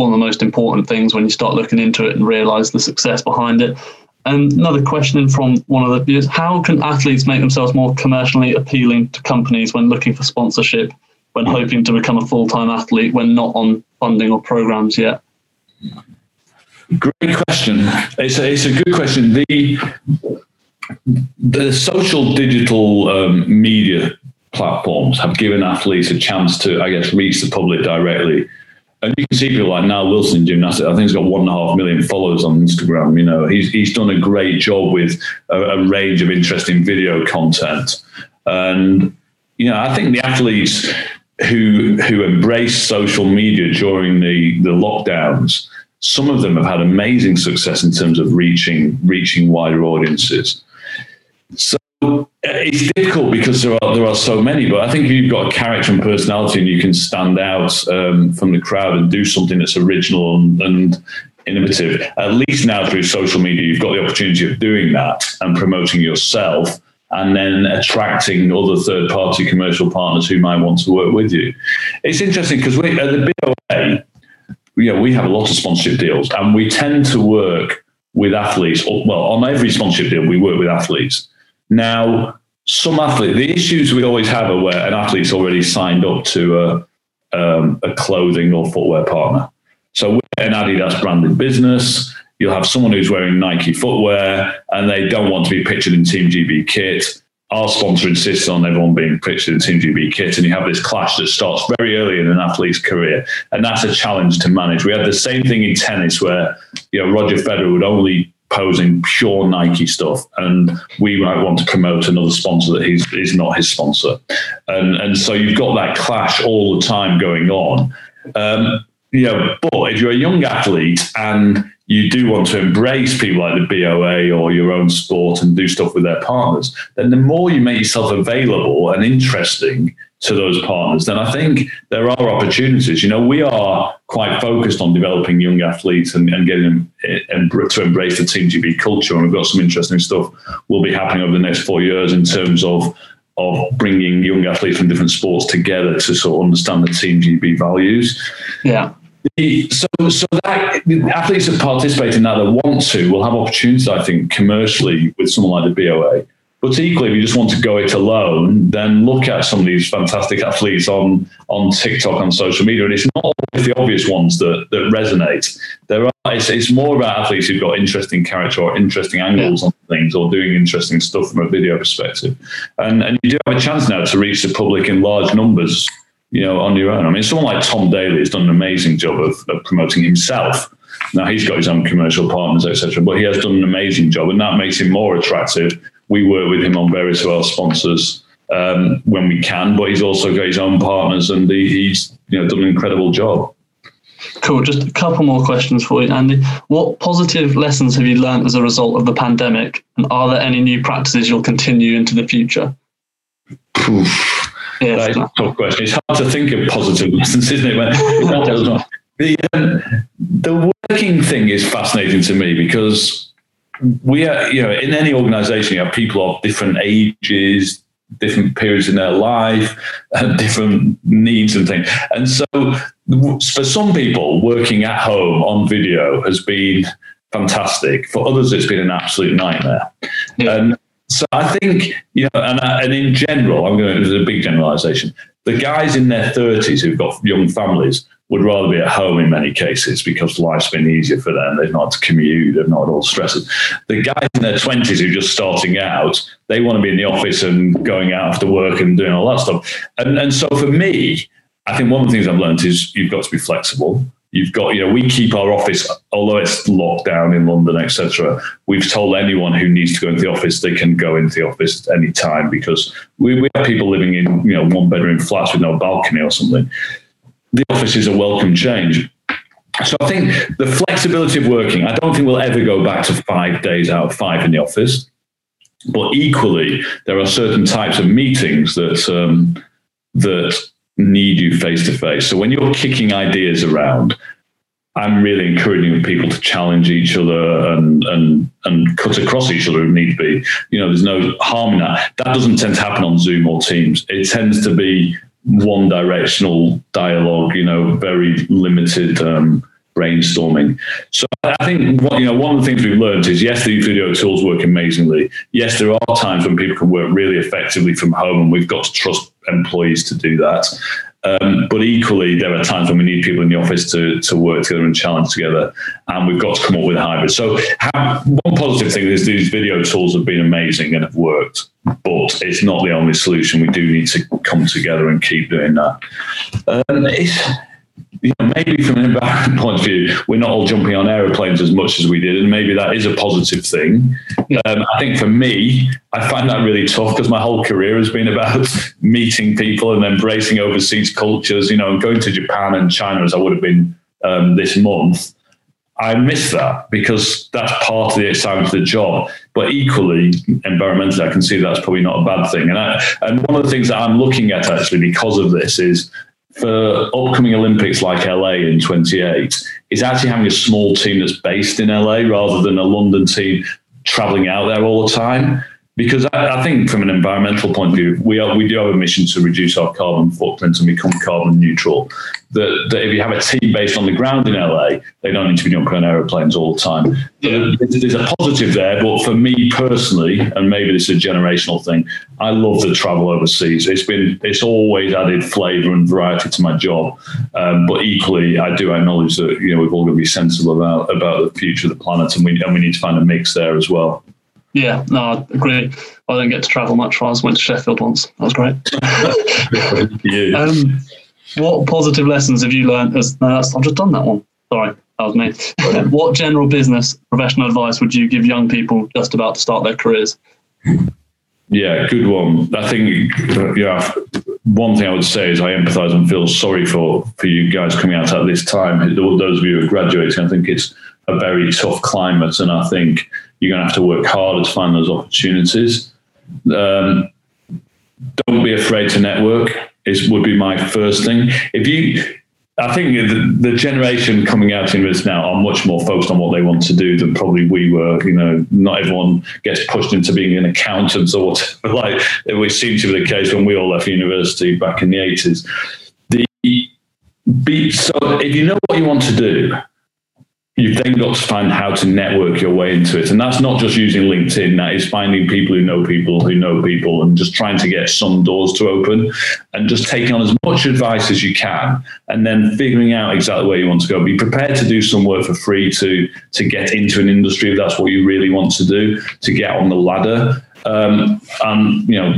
one of the most important things when you start looking into it and realize the success behind it. And another question from one of the viewers How can athletes make themselves more commercially appealing to companies when looking for sponsorship, when hoping to become a full time athlete, when not on funding or programs yet? Great question. It's a, it's a good question. The, the social digital um, media platforms have given athletes a chance to, I guess, reach the public directly and you can see people like Nile Wilson gymnastics. I think he's got one and a half million followers on Instagram. You know, he's he's done a great job with a, a range of interesting video content, and you know, I think the athletes who who embraced social media during the the lockdowns, some of them have had amazing success in terms of reaching reaching wider audiences. So it's difficult because there are there are so many, but I think if you've got a character and personality and you can stand out um, from the crowd and do something that's original and, and innovative, at least now through social media, you've got the opportunity of doing that and promoting yourself and then attracting other third party commercial partners who might want to work with you. It's interesting because we at the BOA, know, we have a lot of sponsorship deals and we tend to work with athletes. Well, on every sponsorship deal, we work with athletes. Now, some athlete, the issues we always have are where an athlete's already signed up to a, um, a clothing or footwear partner. So an Adidas branded business. You'll have someone who's wearing Nike footwear and they don't want to be pictured in Team GB kit. Our sponsor insists on everyone being pictured in Team GB kit, and you have this clash that starts very early in an athlete's career, and that's a challenge to manage. We had the same thing in tennis, where you know Roger Federer would only posing pure Nike stuff, and we might want to promote another sponsor that he's is not his sponsor, and and so you've got that clash all the time going on. Um, but if you're a young athlete and you do want to embrace people like the BOA or your own sport and do stuff with their partners, then the more you make yourself available and interesting to those partners, then I think there are opportunities. You know, we are quite focused on developing young athletes and, and getting them eh, to embrace the Team GB culture. And we've got some interesting stuff will be happening over the next four years in terms of of bringing young athletes from different sports together to sort of understand the Team GB values. Yeah. So, so that athletes that participate in that that want to will have opportunities, I think, commercially with someone like the BOA. But equally, if you just want to go it alone, then look at some of these fantastic athletes on on TikTok, on social media, and it's not always the obvious ones that that resonate. There are it's, it's more about athletes who've got interesting character or interesting angles yeah. on things, or doing interesting stuff from a video perspective. And and you do have a chance now to reach the public in large numbers, you know, on your own. I mean, someone like Tom Daley has done an amazing job of, of promoting himself. Now he's got his own commercial partners, etc., but he has done an amazing job, and that makes him more attractive we work with him on various of our sponsors um, when we can, but he's also got his own partners and he, he's you know done an incredible job. Cool. Just a couple more questions for you, Andy. What positive lessons have you learned as a result of the pandemic, and are there any new practices you'll continue into the future? Oof. Yeah, that is a tough question. It's hard to think of positive lessons, isn't it? the, um, the working thing is fascinating to me because we are, you know, in any organization, you have people of different ages, different periods in their life, and different needs and things. And so, for some people, working at home on video has been fantastic. For others, it's been an absolute nightmare. Yeah. And so, I think, you know, and, uh, and in general, I'm going to, there's a big generalization. The guys in their 30s who've got young families would rather be at home in many cases because life's been easier for them. They've not to commute, they've not all stresses. The guys in their 20s who are just starting out, they want to be in the office and going out after work and doing all that stuff. And, and so for me, I think one of the things I've learned is you've got to be flexible. You've got, you know, we keep our office, although it's locked down in London, etc. We've told anyone who needs to go into the office they can go into the office at any time because we, we have people living in, you know, one bedroom flats with no balcony or something the office is a welcome change. So I think the flexibility of working, I don't think we'll ever go back to five days out of five in the office. But equally, there are certain types of meetings that um, that need you face to face. So when you're kicking ideas around, I'm really encouraging people to challenge each other and and and cut across each other if need be. You know, there's no harm in that. That doesn't tend to happen on Zoom or Teams. It tends to be one directional dialogue, you know, very limited um, brainstorming. So I think what, you know one of the things we've learned is yes, these video tools work amazingly. Yes, there are times when people can work really effectively from home, and we've got to trust employees to do that. Um, but equally, there are times when we need people in the office to, to work together and challenge together, and we've got to come up with a hybrid. So, one positive thing is these video tools have been amazing and have worked, but it's not the only solution. We do need to come together and keep doing that. Um, you know, maybe from an environment point of view, we're not all jumping on aeroplanes as much as we did, and maybe that is a positive thing. Um, I think for me, I find that really tough because my whole career has been about meeting people and embracing overseas cultures. You know, going to Japan and China as I would have been um, this month. I miss that because that's part of the excitement of the job. But equally, environmentally, I can see that's probably not a bad thing. And I, and one of the things that I'm looking at actually because of this is for upcoming Olympics like LA in 28 is actually having a small team that's based in LA rather than a London team traveling out there all the time because I, I, think from an environmental point of view, we are we do have a mission to reduce our carbon footprint and become carbon neutral. That, that if you have a team based on the ground in LA, they don't need to be jumping on aeroplanes all the time. Yeah. There's a positive there, but for me personally, and maybe this is a generational thing, I love the travel overseas. It's been it's always added flavour and variety to my job. Um, but equally, I do acknowledge that you know we've all got to be sensible about about the future of the planet, and we and we need to find a mix there as well. Yeah, no, I agree. I didn't get to travel much. I was went to Sheffield once. That was great. um, what positive lessons have you learned? As no, I've just done that one. Sorry, that was me. what general business professional advice would you give young people just about to start their careers? Yeah, good one. I think yeah. One thing I would say is I empathise and feel sorry for for you guys coming out at this time. Those of you who are graduating, I think it's a very tough climate, and I think you're going to have to work harder to find those opportunities. Um, don't be afraid to network. Is would be my first thing. If you, I think the, the, generation coming out in this now are much more focused on what they want to do than probably we were. You know, not everyone gets pushed into being an accountant or whatever, like it seemed to be the case when we all left university back in the eighties. The be, so if you know what you want to do, you've then got to find how to network your way into it. And that's not just using LinkedIn, that is finding people who know people who know people and just trying to get some doors to open and just taking on as much advice as you can and then figuring out exactly where you want to go. Be prepared to do some work for free to, to get into an industry if that's what you really want to do, to get on the ladder. Um, and, you know,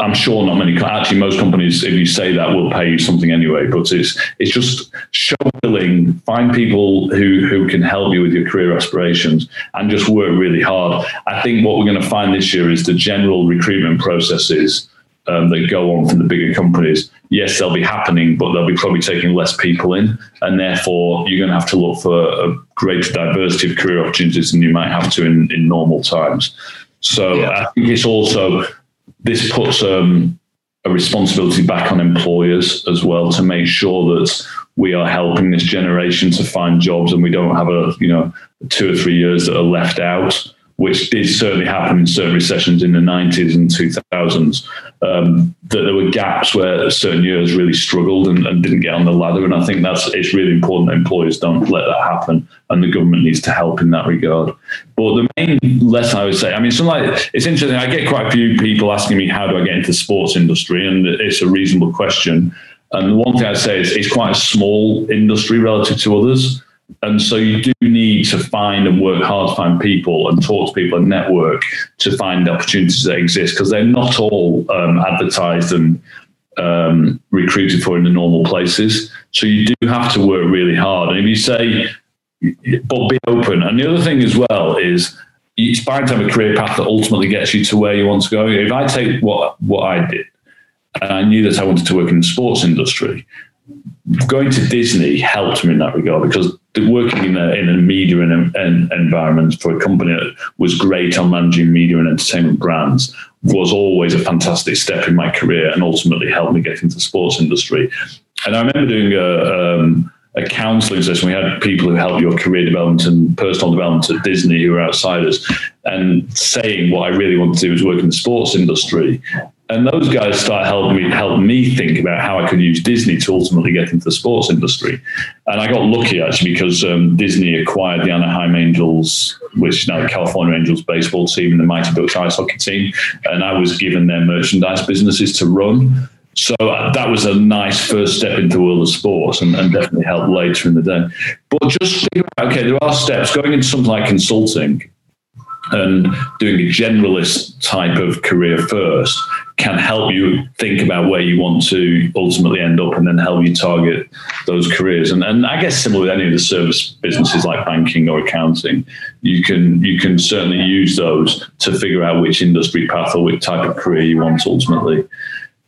I'm sure not many. Actually, most companies, if you say that, will pay you something anyway. But it's it's just show willing, find people who who can help you with your career aspirations, and just work really hard. I think what we're going to find this year is the general recruitment processes um, that go on from the bigger companies. Yes, they'll be happening, but they'll be probably taking less people in, and therefore you're going to have to look for a greater diversity of career opportunities than you might have to in in normal times. So yeah. I think it's also this puts um, a responsibility back on employers as well to make sure that we are helping this generation to find jobs and we don't have a you know two or three years that are left out which did certainly happen in certain recessions in the 90s and 2000s, um, that there were gaps where certain years really struggled and, and, didn't get on the ladder. And I think that's it's really important that employers don't let that happen, and the government needs to help in that regard. But the main lesson I would say, I mean, something like it's interesting. I get quite a few people asking me how do I get into the sports industry, and it's a reasonable question. And the one thing I'd say is it's quite a small industry relative to others. And so you do need to find and work hard to find people and talk to people and network to find opportunities that exist because they're not all um, advertised and um, recruited for in the normal places. So you do have to work really hard. And if you say, but be open. And the other thing as well is it's fine to have a career path that ultimately gets you to where you want to go. If I take what what I did, and I knew that I wanted to work in the sports industry, going to Disney helped me in that regard because working in a, in a media and, and environment for a company that was great on managing media and entertainment brands was always a fantastic step in my career and ultimately helped me get into the sports industry. And I remember doing a, um, a counselling session. We had people who help your career development and personal development at Disney who were outsiders and saying what I really wanted to do was work in the sports industry and those guys start helping me help me think about how I could use Disney to ultimately get into the sports industry. And I got lucky actually because um, Disney acquired the Anaheim Angels, which is now the California Angels baseball team and the Mighty Ducks ice hockey team, and I was given their merchandise businesses to run. So uh, that was a nice first step into the world of sports and, and definitely helped later in the day. But just think about, okay, there are steps going into something like consulting and doing a generalist type of career first can help you think about where you want to ultimately end up and then help you target those careers. And, and I guess similar with any of the service businesses like banking or accounting, you can you can certainly use those to figure out which industry path or which type of career you want ultimately.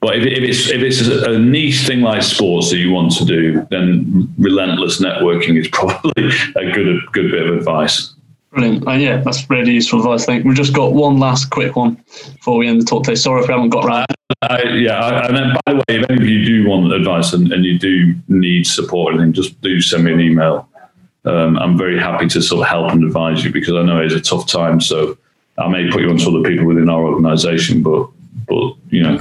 But if, if it's if it's a niche thing like sports that you want to do, then relentless networking is probably a good a good bit of advice. Brilliant. Uh, yeah, that's really useful advice. I think we've just got one last quick one before we end the talk today. Sorry if we haven't got. Uh, yeah, I, and then by the way, if any of you do want advice and, and you do need support, then just do send me an email. Um, I'm very happy to sort of help and advise you because I know it's a tough time. So I may put you on to other people within our organisation, but but you know,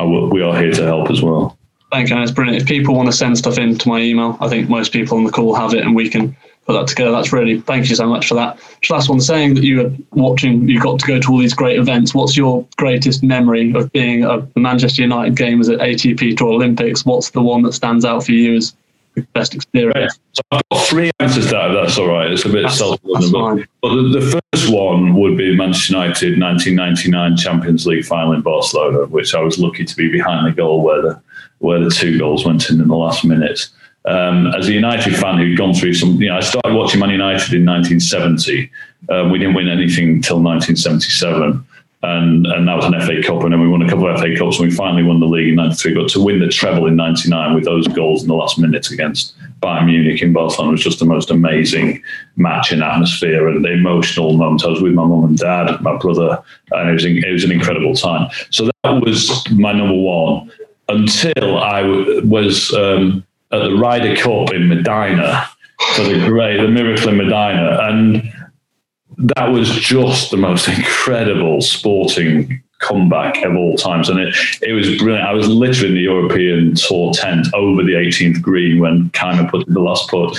will, we are here to help as well. Thank you, it's brilliant. If people want to send stuff in to my email, I think most people on the call have it, and we can put that together. That's really thank you so much for that. Last one, saying that you were watching, you got to go to all these great events. What's your greatest memory of being a Manchester United game? Is it ATP Tour Olympics? What's the one that stands out for you as the best experience? So I've got three answers to that. That's all right. It's a bit self but, but the, the, first one would be Manchester United 1999 Champions League final in Barcelona, which I was lucky to be behind the goal where the where the two goals went in in the last minute um, as a United fan who'd gone through some, you know, I started watching Man United in 1970. Um, we didn't win anything until 1977. And, and that was an FA Cup, and then we won a couple of FA Cups, and we finally won the league in '93. But to win the treble in '99 with those goals in the last minute against Bayern Munich in Barcelona was just the most amazing match and atmosphere and the emotional moment. I was with my mum and dad, my brother, and it was it was an incredible time. So that was my number one until I was um, at the Ryder Cup in Medinah for the great, the miracle in Medinah. And that was just the most incredible sporting comeback of all times. And it, it was brilliant. I was literally in the European Tour tent over the 18th green when Kaymer put the last putt.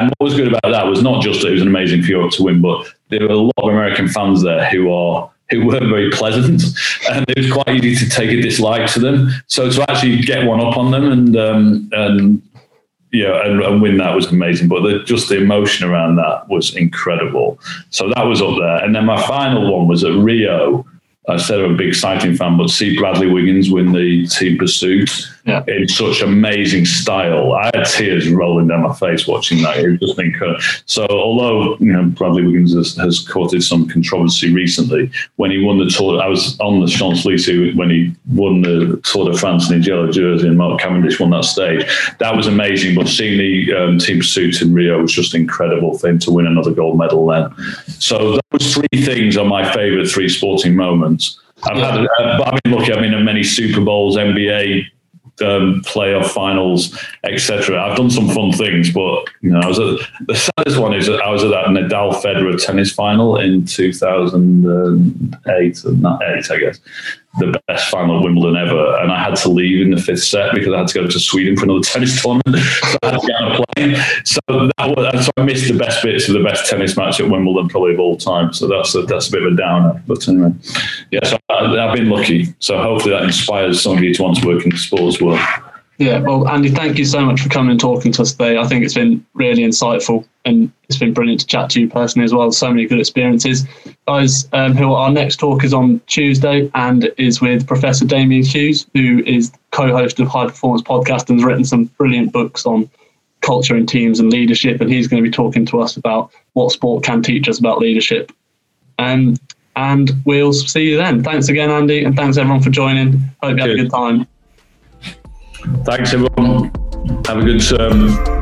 And what was good about that was not just that it was an amazing for Europe to win, but there were a lot of American fans there who are who weren't very pleasant, and it was quite easy to take a dislike to them. So to actually get one up on them and um, and yeah, and, and, win that was amazing. But the, just the emotion around that was incredible. So that was up there, and then my final one was at Rio I said I'm a big cycling fan, but see Bradley Wiggins win the team pursuit yeah. in such amazing style. I had tears rolling down my face watching that. It was just incredible. So, although you know Bradley Wiggins has, has courted some controversy recently, when he won the Tour, I was on the Champs Elysees when he won the Tour de France in his yellow jersey, and Mark Cavendish won that stage. That was amazing. But seeing the um, team pursuit in Rio was just incredible for him to win another gold medal then. So those three things are my favourite three sporting moments. I've yeah. had, uh, I've been lucky. I've been in many Super Bowls, NBA um, playoff finals, etc. I've done some fun things, but you know, I was at, the saddest one is I was at that Nadal Federer tennis final in 2008, not eight, I guess, the best final Wimbledon ever, and I had to leave in the fifth set because I had to go to Sweden for another tennis tournament. so I had to get on a plane. So, was, so I missed the best bits of the best tennis match at Wimbledon probably of all time. So that's a, that's a bit of a downer. But anyway, yeah, so I, I've been lucky. So hopefully that inspires some of you to want to work in the sports world. Yeah, well, Andy, thank you so much for coming and talking to us today. I think it's been really insightful and it's been brilliant to chat to you personally as well. So many good experiences. Guys, um, who our next talk is on Tuesday and is with Professor Damian Hughes, who is co host of High Performance Podcast and has written some brilliant books on culture and teams and leadership. And he's going to be talking to us about what sport can teach us about leadership. Um, and we'll see you then. Thanks again, Andy, and thanks everyone for joining. Hope you had a good time. Thanks, everyone. Have a good term.